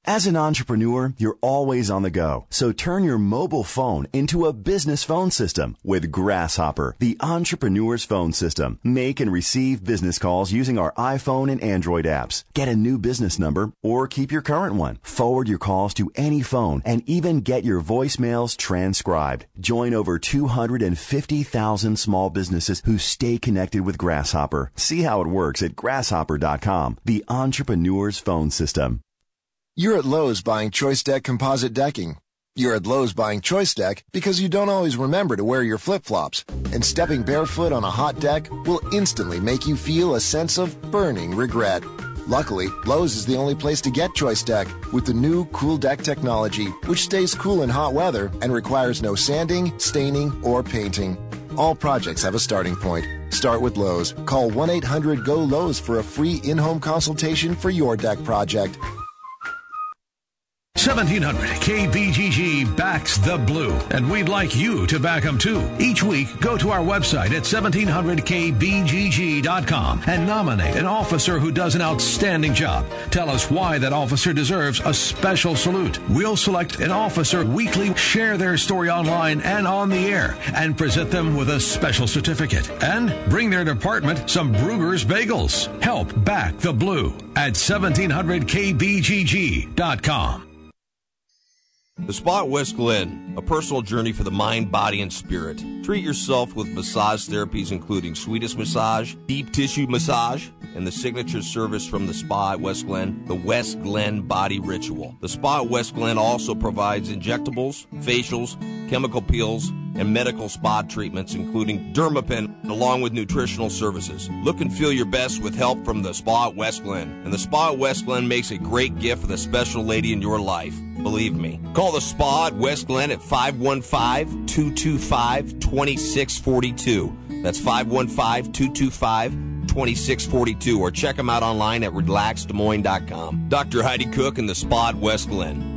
As an entrepreneur, you're always on the go. So turn your mobile phone into a business phone system with Grasshopper, the entrepreneur's phone system. Make and receive business calls using our iPhone and Android apps. Get a new business number or keep your current one. Forward your calls to any phone and even get your voicemails transcribed. Join over 250,000 small businesses who stay connected with Grasshopper. See how it works at grasshopper.com, the entrepreneur's phone system. You're at Lowe's buying Choice Deck composite decking. You're at Lowe's buying Choice Deck because you don't always remember to wear your flip flops, and stepping barefoot on a hot deck will instantly make you feel a sense of burning regret. Luckily, Lowe's is the only place to get Choice Deck with the new Cool Deck technology, which stays cool in hot weather and requires no sanding, staining, or painting. All projects have a starting point. Start with Lowe's. Call 1 800 GO Lowe's for a free in home consultation for your deck project. 1700 KBGG backs the blue, and we'd like you to back them too. Each week, go to our website at 1700KBGG.com and nominate an officer who does an outstanding job. Tell us why that officer deserves a special salute. We'll select an officer weekly, share their story online and on the air, and present them with a special certificate. And bring their department some Bruegger's Bagels. Help back the blue at 1700KBGG.com. The Spa at West Glen, a personal journey for the mind, body, and spirit. Treat yourself with massage therapies including Swedish massage, deep tissue massage, and the signature service from the Spa at West Glen, the West Glen Body Ritual. The Spa at West Glen also provides injectables, facials, chemical peels, and medical spa treatments, including Dermapen, along with nutritional services. Look and feel your best with help from the Spa at West Glen. And the Spa at West Glen makes a great gift for the special lady in your life. Believe me. Call the Spa at West Glen at 515 225 2642. That's 515 225 2642 or check them out online at relaxdesmoines.com. Dr. Heidi Cook and the Spa at West Glen.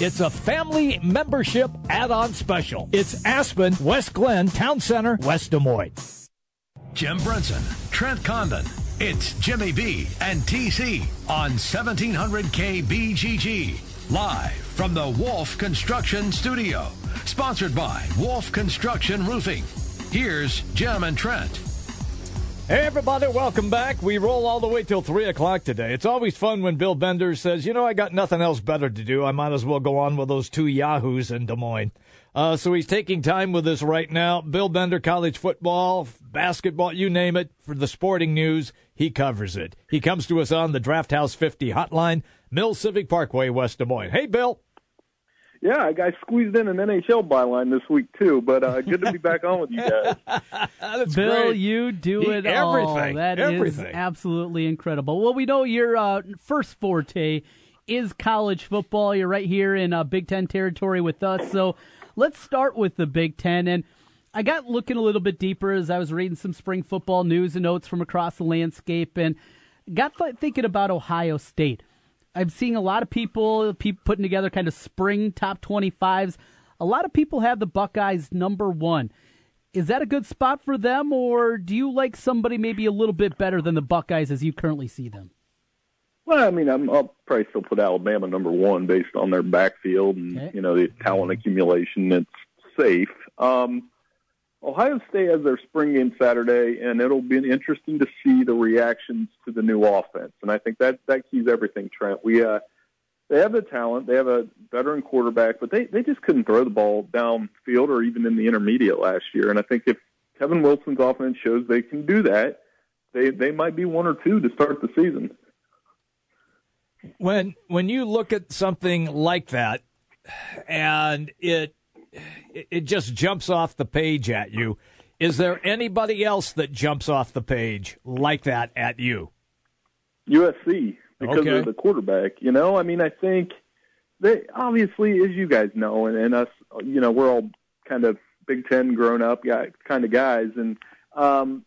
it's a family membership add-on special. It's Aspen, West Glen, Town Center, West Des Moines. Jim Brunson, Trent Condon. It's Jimmy B and TC on 1700 KBGG. Live from the Wolf Construction Studio. Sponsored by Wolf Construction Roofing. Here's Jim and Trent. Hey, everybody, welcome back. We roll all the way till 3 o'clock today. It's always fun when Bill Bender says, You know, I got nothing else better to do. I might as well go on with those two Yahoos in Des Moines. Uh, so he's taking time with us right now. Bill Bender, college football, basketball, you name it, for the sporting news, he covers it. He comes to us on the Draft House 50 hotline, Mill Civic Parkway, West Des Moines. Hey, Bill. Yeah, I got squeezed in an NHL byline this week too, but uh, good to be back on with you guys. Bill, great. you do He- it all. everything, That is absolutely incredible. Well, we know your uh, first forte is college football. You're right here in uh, Big Ten territory with us. So let's start with the Big Ten. And I got looking a little bit deeper as I was reading some spring football news and notes from across the landscape, and got th- thinking about Ohio State. I'm seeing a lot of people, people putting together kind of spring top 25s. A lot of people have the Buckeyes number one. Is that a good spot for them, or do you like somebody maybe a little bit better than the Buckeyes as you currently see them? Well, I mean, I'm, I'll probably still put Alabama number one based on their backfield and you know the talent accumulation. It's safe. Um, Ohio State has their spring game Saturday, and it'll be interesting to see the reactions to the new offense. And I think that that keys everything. Trent, we uh, they have the talent, they have a veteran quarterback, but they they just couldn't throw the ball downfield or even in the intermediate last year. And I think if Kevin Wilson's offense shows they can do that, they they might be one or two to start the season. when when you look at something like that and it it just jumps off the page at you is there anybody else that jumps off the page like that at you USC because Okay. of the quarterback. You know, I mean, I think they obviously, as you guys know, and, and us, you know, we're all kind of Big Ten grown up guy, kind of guys, and um,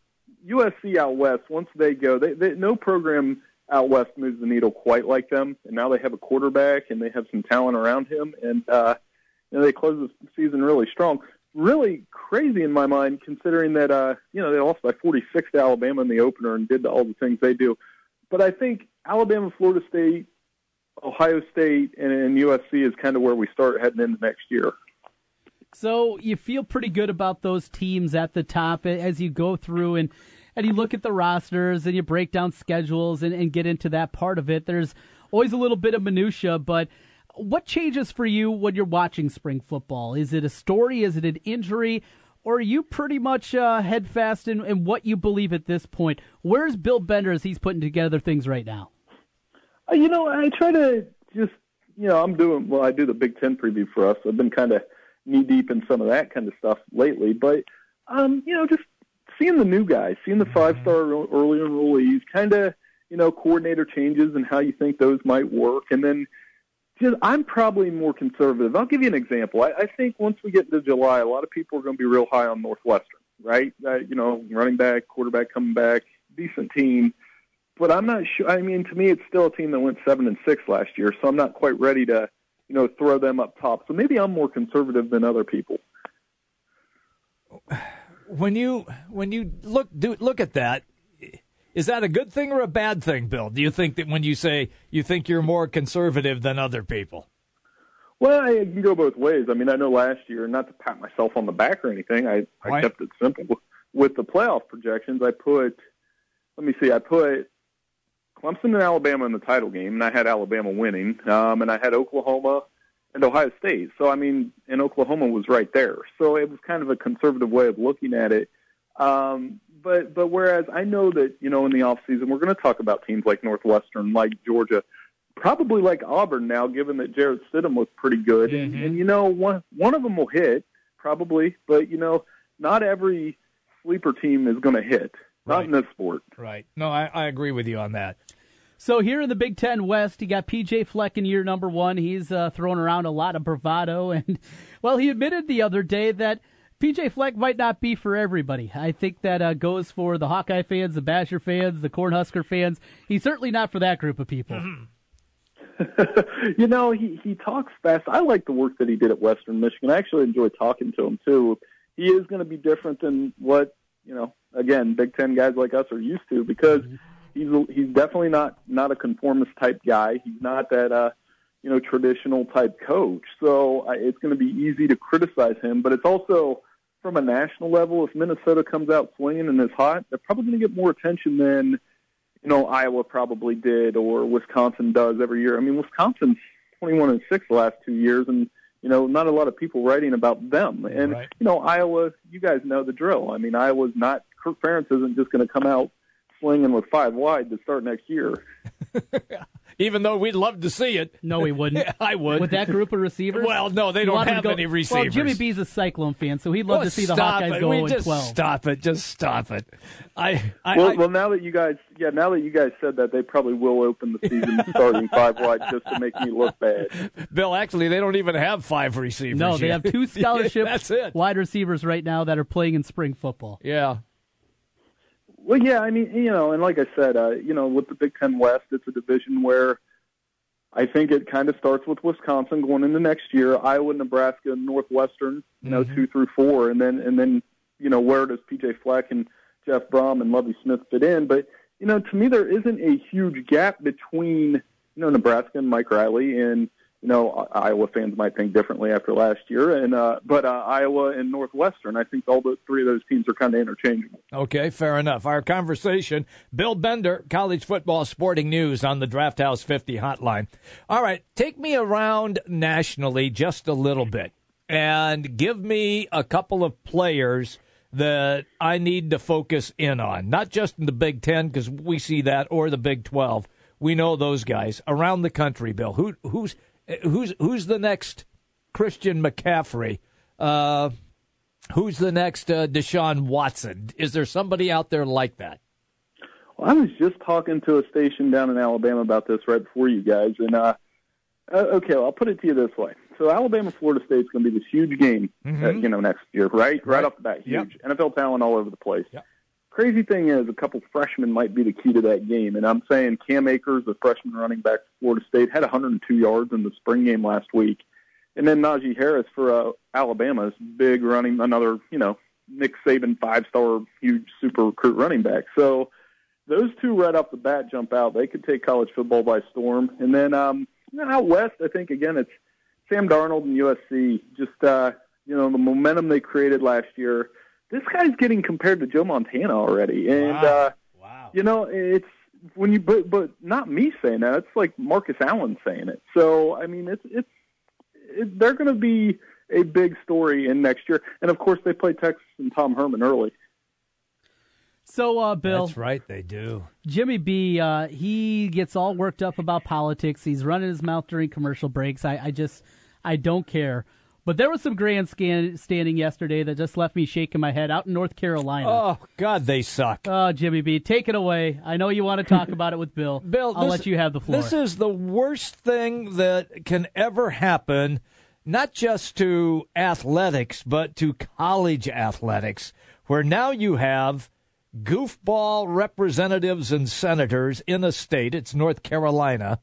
USC out west. Once they go, they, they no program out west moves the needle quite like them. And now they have a quarterback and they have some talent around him, and uh, you know, they close the season really strong. Really crazy in my mind, considering that uh, you know they lost by 46 to Alabama in the opener and did all the things they do. But I think Alabama, Florida State, Ohio State, and, and USC is kind of where we start heading into next year. So you feel pretty good about those teams at the top as you go through and and you look at the rosters and you break down schedules and, and get into that part of it. There's always a little bit of minutia, but what changes for you when you're watching spring football? Is it a story? Is it an injury? Or are you pretty much uh, head fast in, in what you believe at this point? Where's Bill Bender as he's putting together things right now? Uh, you know, I try to just, you know, I'm doing, well, I do the Big Ten preview for us. I've been kind of knee deep in some of that kind of stuff lately. But, um, you know, just seeing the new guys, seeing the five star early enrollees, kind of, you know, coordinator changes and how you think those might work. And then I'm probably more conservative. I'll give you an example. I, I think once we get into July, a lot of people are going to be real high on Northwestern, right? Uh, you know, running back, quarterback coming back, decent team. But I'm not sure. I mean, to me, it's still a team that went seven and six last year, so I'm not quite ready to, you know, throw them up top. So maybe I'm more conservative than other people. when you when you look do look at that is that a good thing or a bad thing bill do you think that when you say you think you're more conservative than other people Well, I can go both ways. I mean, I know last year, not to pat myself on the back or anything, I, I Right. kept it simple. With the playoff projections, I put, let me see, I put Clemson and Alabama in the title game, and I had Alabama winning, um, and I had Oklahoma and Ohio State. So, I mean, and Oklahoma was right there. So it was kind of a conservative way of looking at it. Um, but but whereas I know that you know in the off season we're going to talk about teams like Northwestern, like Georgia, probably like Auburn now, given that Jarrett Stidham was pretty good, and, and you know one one of them will hit probably, but you know not every sleeper team is going to hit, not in this sport. right. No I, I agree with you on that. So here in the Big Ten West, you got PJ Fleck in year number one. He's uh, throwing around a lot of bravado, and well, he admitted the other day that PJ Fleck might not be for everybody. I think that uh, goes for the Hawkeye fans, the Basher fans, the Cornhusker fans. He's certainly not for that group of people. you know, he he talks fast. I like the work that he did at Western Michigan. I actually enjoy talking to him too. He is going to be different than what you know. Again, Big Ten guys like us are used to because he's he's definitely not not a conformist type guy. He's not that uh you know traditional type coach. So uh, it's going to be easy to criticize him, but it's also from a national level. If Minnesota comes out swinging and is hot, they're probably going to get more attention than you know Iowa probably did or Wisconsin does every year. I mean, Wisconsin's 21 and six the last two years, and you know, not a lot of people writing about them. And Right. you know, Iowa, you guys know the drill. I mean, Iowa's not Kirk Ferentz isn't just going to come out slinging with five wide to start next year. Even though we'd love to see it. No, he wouldn't. I would. With that group of receivers? Well, no, they don't want him to have go- any Well, receivers. Jimmy B's a Cyclone fan, so he'd love Well, to see the stop Hawkeyes it. go We in just 12. Stop it. Just stop it. I, I, well, I well, now that you guys, yeah, now that you guys said that, they probably will open the season starting five wide just to make me look bad. Bill, actually, they don't even have five receivers. No, they have two scholarship That's it. wide receivers right now that are playing in spring football. Yeah. Well, yeah, I mean, you know, and like I said, uh, you know, with the Big Ten West, it's a division where I think it kind of starts with Wisconsin going into next year, Iowa, Nebraska, Northwestern, you know, Mhm. two through four, and then and then you know where does PJ Fleck and Jeff Brohm and Lovie Smith fit in? But you know, to me, there isn't a huge gap between you know Nebraska and Mike Riley and you know Iowa fans might think differently after last year, and uh, but uh, Iowa and Northwestern, I think all the three of those teams are kind of interchangeable. Okay, fair enough. Our conversation, Bill Bender, College Football Sporting News on the Draft House 50 hotline. All right, take me around nationally just a little bit and give me a couple of players that I need to focus in on, not just in the Big 10 because we see that or the Big 12. We know those guys around the country, Bill. Who who's who's who's the next Christian McCaffrey? Uh Who's the next uh, Deshaun Watson? Is there somebody out there like that? Well, I was just talking to a station down in Alabama about this right before you guys, and uh, uh, okay, well, I'll put it to you this way: so Alabama Florida State's going to be this huge game, uh, Mhm. you know, next year, right? Right, Right. off the bat, Yep. huge NFL talent all over the place. Yep. Crazy thing is, a couple freshmen might be the key to that game, and I'm saying Cam Akers, the freshman running back for Florida State, had 102 yards in the spring game last week, and then Najee Harris for uh, Alabama's big running, another, you know, Nick Saban five-star, huge super recruit running back. So those two right off the bat jump out. They could take college football by storm. And then um, out west, I think again it's Sam Darnold and USC. Just uh, you know the momentum they created last year. This guy's getting compared to Joe Montana already, and Wow. uh, wow. you know it's when you but but not me saying that. It's like Marcus Allen saying it. So I mean it's it's it, they're going to be a big story in next year. And of course they play Texas and Tom Herman early. So, uh, Bill, That's right, they do. Jimmy B, uh, he gets all worked up about politics. He's running his mouth during commercial breaks. I, I just, I don't care. But there was some grandstanding yesterday that just left me shaking my head out in North Carolina. Oh God, they suck. Oh, Jimmy B, take it away. I know you want to talk about it with Bill. Bill, I'll this- let you have the floor. This is the worst thing that can ever happen, not just to athletics, but to college athletics, where now you have goofball representatives and senators in a state, it's North Carolina,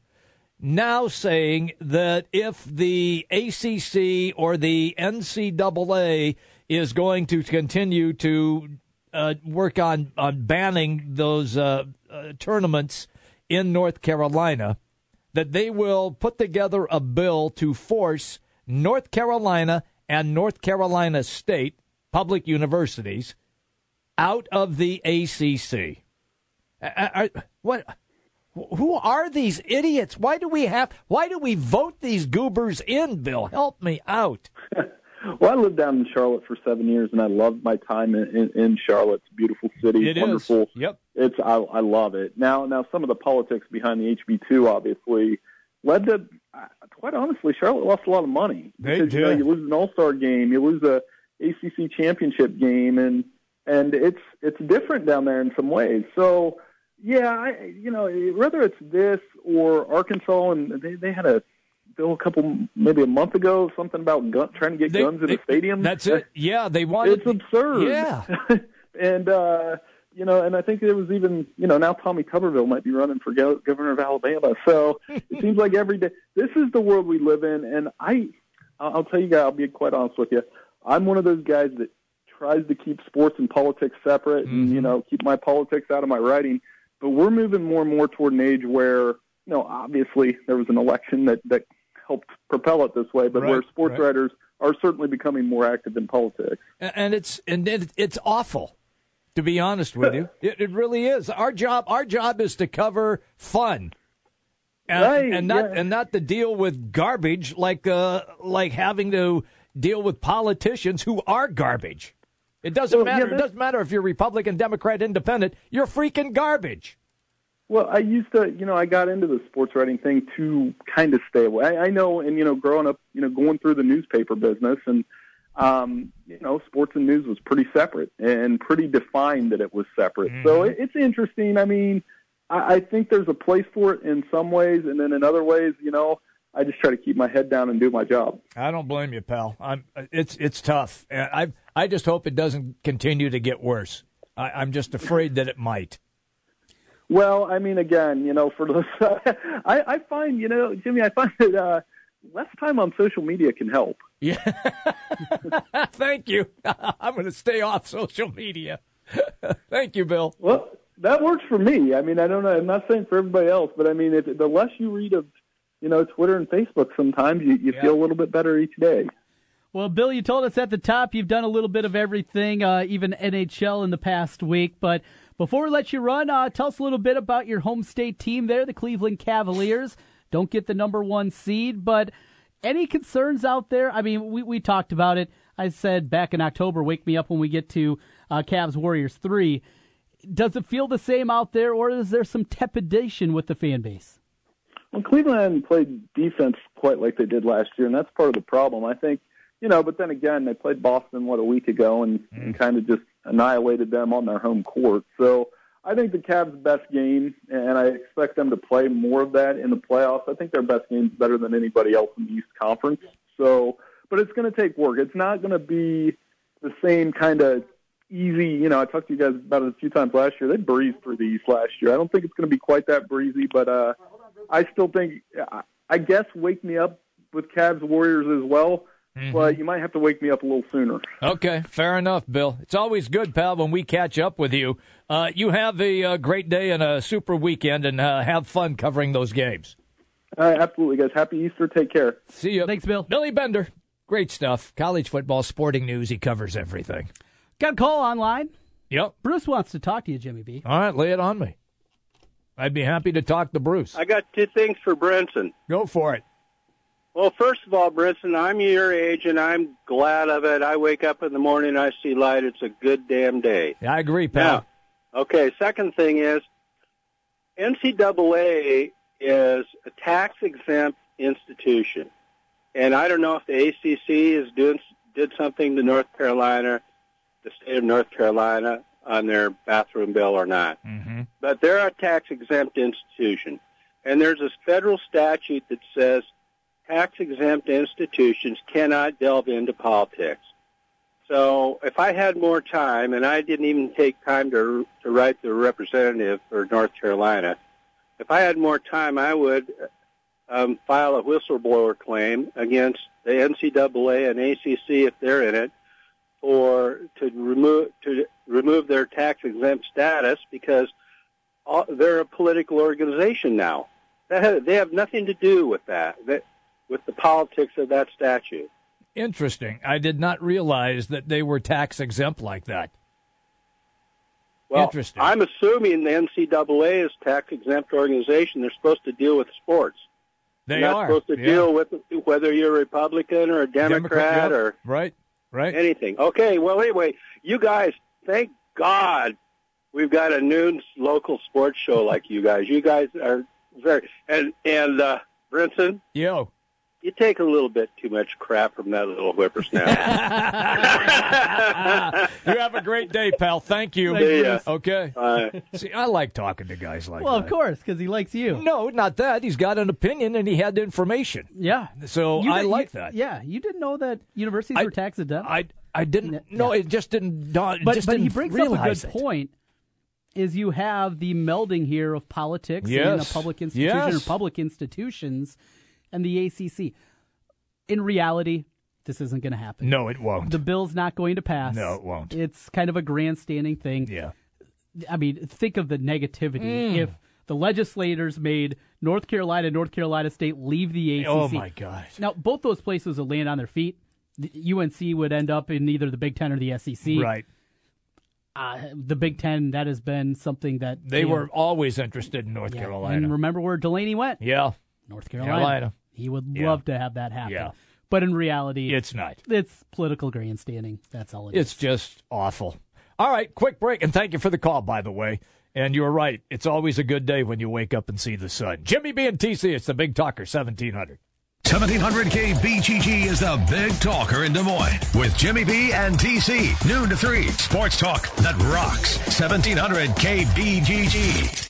now saying that if the ACC or the NCAA is going to continue to uh, work on, on banning those uh, uh, tournaments in North Carolina, that they will put together a bill to force North Carolina and North Carolina State public universities out of the ACC. I- I- what? Who are these idiots? Why do we have? Why do we vote these goobers in? Bill, help me out. Well, I lived down in Charlotte for seven years, and I loved my time in, in, in Charlotte. It's a beautiful city. It it's is. wonderful. Yep. It's I, I love it. Now, now some of the politics behind the HB two obviously led to, quite honestly, Charlotte lost a lot of money. They because, You, know, you lose an All Star game, you lose a ACC championship game, and and it's it's different down there in some ways. So yeah, I you know whether it's this or Arkansas, and they they had a bill a couple maybe a month ago something about gun, trying to get They- guns in they- the stadium. That's it. Yeah, they wanted. It's absurd. Yeah. and uh, you know, and I think there was even you know now Tommy Tuberville might be running for go- governor of Alabama. So it seems like every day this is the world we live in, and I I'll tell you guys, I'll be quite honest with you. I'm one of those guys that tries to keep sports and politics separate, and Mm-hmm. you know keep my politics out of my writing. But we're moving more and more toward an age where you know obviously there was an election that that helped propel it this way, but Right, where sports right. writers are certainly becoming more active in politics. and it's and it, it's awful to be honest with you it, it really is our job our job is to cover fun and, Right, and not yeah. and not to deal with garbage like uh like having to deal with politicians who are garbage. It doesn't Well, yeah, matter. it doesn't matter if you're Republican, Democrat, Independent. You're freaking garbage. Well, I used to, you know, I got into the sports writing thing to kind of stay away. I, I know, and you know, growing up, you know, going through the newspaper business, and um, you know, sports and news was pretty separate and pretty defined that it was separate. So it, it's interesting. I mean, I, I think there's a place for it in some ways, and then in other ways, you know, I just try to keep my head down and do my job. I don't blame you, pal. I'm. It's it's tough. I I just hope it doesn't continue to get worse. I, I'm just afraid that it might. Well, I mean, again, you know, for those, I, I find, you know, Jimmy, I find that uh, less time on social media can help. Yeah. Thank you. I'm going to stay off social media. Thank you, Bill. Well, that works for me. I mean, I don't know. I'm not saying for everybody else, but I mean, if, the less you read of, you know, Twitter and Facebook, sometimes you, you feel a little bit better each day. Well, Bill, you told us at the top you've done a little bit of everything, uh, even NHL in the past week. But before we let you run, uh, tell us a little bit about your home state team there, the Cleveland Cavaliers. Don't get the number one seed, but any concerns out there? I mean, we, we talked about it. I said back in October, wake me up when we get to uh, Cavs Warriors 3. Does it feel the same out there, or is there some trepidation with the fan base? Well, Cleveland played defense quite like they did last year, and that's part of the problem. I think, you know, but then again, they played Boston, what, a week ago and, and kind of just annihilated them on their home court. So I think the Cavs' best game, and I expect them to play more of that in the playoffs. I think their best game is better than anybody else in the East Conference. So, but it's going to take work. It's not going to be the same kind of easy. You know, I talked to you guys about it a few times last year. They breezed through the East last year. I don't think it's going to be quite that breezy, but uh, I still think. I- I guess wake me up with Cavs Warriors as well, but you might have to wake me up a little sooner. Okay, fair enough, Bill. It's always good, pal, when we catch up with you. Uh, you have a, uh great day and a super weekend, and uh, have fun covering those games. Uh, absolutely, guys. Happy Easter. Take care. See you. Thanks, Bill. Billy Bender. Great stuff. College football, sporting news. He covers everything. Got a call online. Yep. Bruce wants to talk to you, Jimmy B. All right, lay it on me. I'd be happy to talk to Bruce. I got two things for Brinson. Go for it. Well, first of all, Brinson, I'm your age and I'm glad of it. I wake up in the morning, I see light. It's a good damn day. I agree, pal. Now, okay, second thing is NCAA is a tax exempt institution. And I don't know if the ACC is doing did something to North Carolina, the state of North Carolina, on their bathroom bill or not. Mm-hmm. But they're a tax exempt institution. And there's a federal statute that says tax exempt institutions cannot delve into politics. So if I had more time, and I didn't even take time to, to write the representative for North Carolina, if I had more time, I would um, file a whistleblower claim against the NCAA and ACC if they're in it, or to remove to remove their tax exempt status because uh, they're a political organization now. Has, they have nothing to do with that, that with the politics of that statute. Interesting. I did not realize that they were tax exempt like that. Well, Interesting. I'm assuming the NCAA is tax exempt organization. They're supposed to deal with sports. They are. supposed to yeah. deal with whether you're a Republican or a Democrat, yep. or right, right. anything. Okay. Well, anyway, you guys, thank God we've got a noon local sports show like you guys. You guys are very and and uh, Brinson, Yo. You take a little bit too much crap from that little whippersnapper. you have a great day, pal. Thank you. Thanks, See ya. Bruce. Okay. Bye. See, I like talking to guys like well, that. Well, of course, because he likes you. No, not that. He's got an opinion and he had the information. Yeah. So You I did- like you- that. Yeah, you didn't know that universities were tax exempt. I I didn't. No, it just didn't. dawn- but just but he didn't brings up a good it. point. Is you have the melding here of politics in a public institution or public institutions and the ACC. In reality, this isn't going to happen. No, it won't. The bill's not going to pass. No, it won't. It's kind of a grandstanding thing. Yeah. I mean, think of the negativity Mm. if the legislators made North Carolina, North Carolina State leave the ACC. Oh, my gosh! Now, both those places would land on their feet. The UNC would end up in either the Big Ten or the SEC. Right. Uh, the Big Ten, that has been something that They you know, were always interested in North yeah, Carolina. And remember where Delany went? yeah. North Carolina. Carolina. He would Yeah. love to have that happen. Yeah. But in reality, It's not. It's political grandstanding. That's all it is. It's just awful. All right, quick break, and thank you for the call, by the way. And you're right. It's always a good day when you wake up and see the sun. Jimmy B and TC, it's the Big Talker, 1700. 1700 KBGG is the big talker in Des Moines with Jimmy B and TC. Noon to 3. Sports talk that rocks. 1700 KBGG.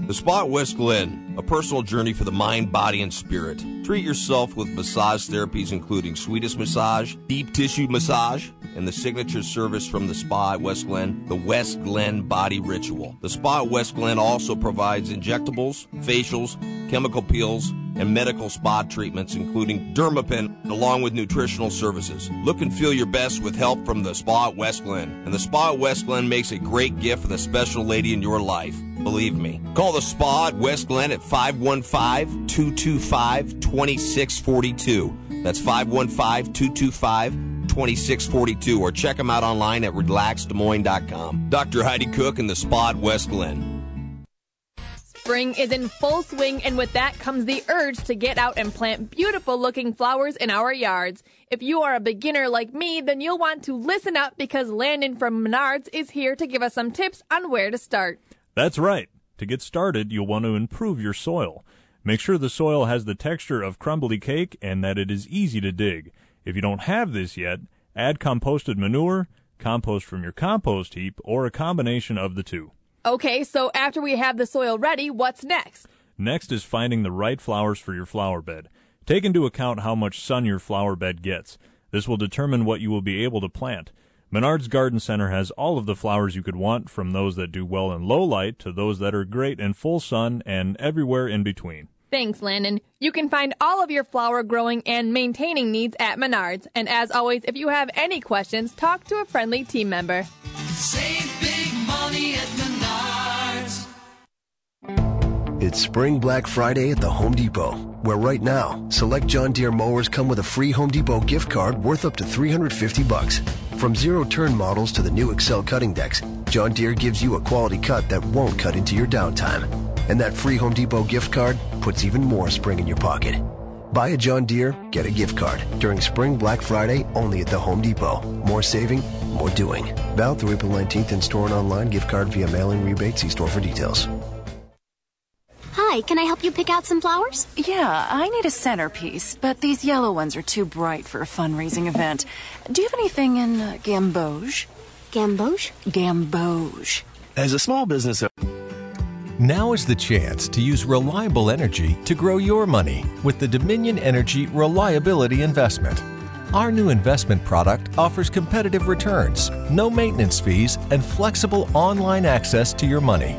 The Spa West Glen, a personal journey for the mind, body, and spirit. Treat yourself with massage therapies including Swedish massage, deep tissue massage, and the signature service from the Spa at West Glen, the West Glen Body Ritual. The Spa at West Glen also provides injectables, facials, chemical peels, and medical spa treatments, including Dermapen, along with nutritional services. Look and feel your best with help from the Spa at West Glen. And the Spa at West Glen makes a great gift for the special lady in your life. Believe me. Call the Spa at West Glen at 515 225 2642. That's 515 225 2642. Or check them out online at relaxdesmoines.com. Dr. Heidi Cook and the Spa at West Glen. Spring is in full swing, and with that comes the urge to get out and plant beautiful looking flowers in our yards. If you are a beginner like me, then you'll want to listen up because Landon from Menards is here to give us some tips on where to start. That's right. To get started, you'll want to improve your soil. Make sure the soil has the texture of crumbly cake and that it is easy to dig. If you don't have this yet, add composted manure, compost from your compost heap, or a combination of the two. Okay, so after we have the soil ready, what's next? Next is finding the right flowers for your flower bed. Take into account how much sun your flower bed gets. This will determine what you will be able to plant. Menards Garden Center has all of the flowers you could want, from those that do well in low light to those that are great in full sun and everywhere in between. Thanks, Landon. You can find all of your flower growing and maintaining needs at Menards. And as always, if you have any questions, talk to a friendly team member. Save It's Spring Black Friday at the Home Depot, where right now, select John Deere mowers come with a free Home Depot gift card worth up to 350 bucks. From zero turn models to the new Excel cutting decks, John Deere gives you a quality cut that won't cut into your downtime. And that free Home Depot gift card puts even more spring in your pocket. Buy a John Deere, get a gift card during Spring Black Friday only at the Home Depot. More saving, more doing. Valid through April 19th in store and online. Gift card via mail-in rebate. See store for details. Hi, can I help you pick out some flowers? Yeah, I need a centerpiece, but these yellow ones are too bright for a fundraising event. Do you have anything in uh, gamboge? Gamboge? Gamboge. As a small business owner, now is the chance to use reliable energy to grow your money with the Dominion Energy Reliability Investment. Our new investment product offers competitive returns, no maintenance fees, and flexible online access to your money.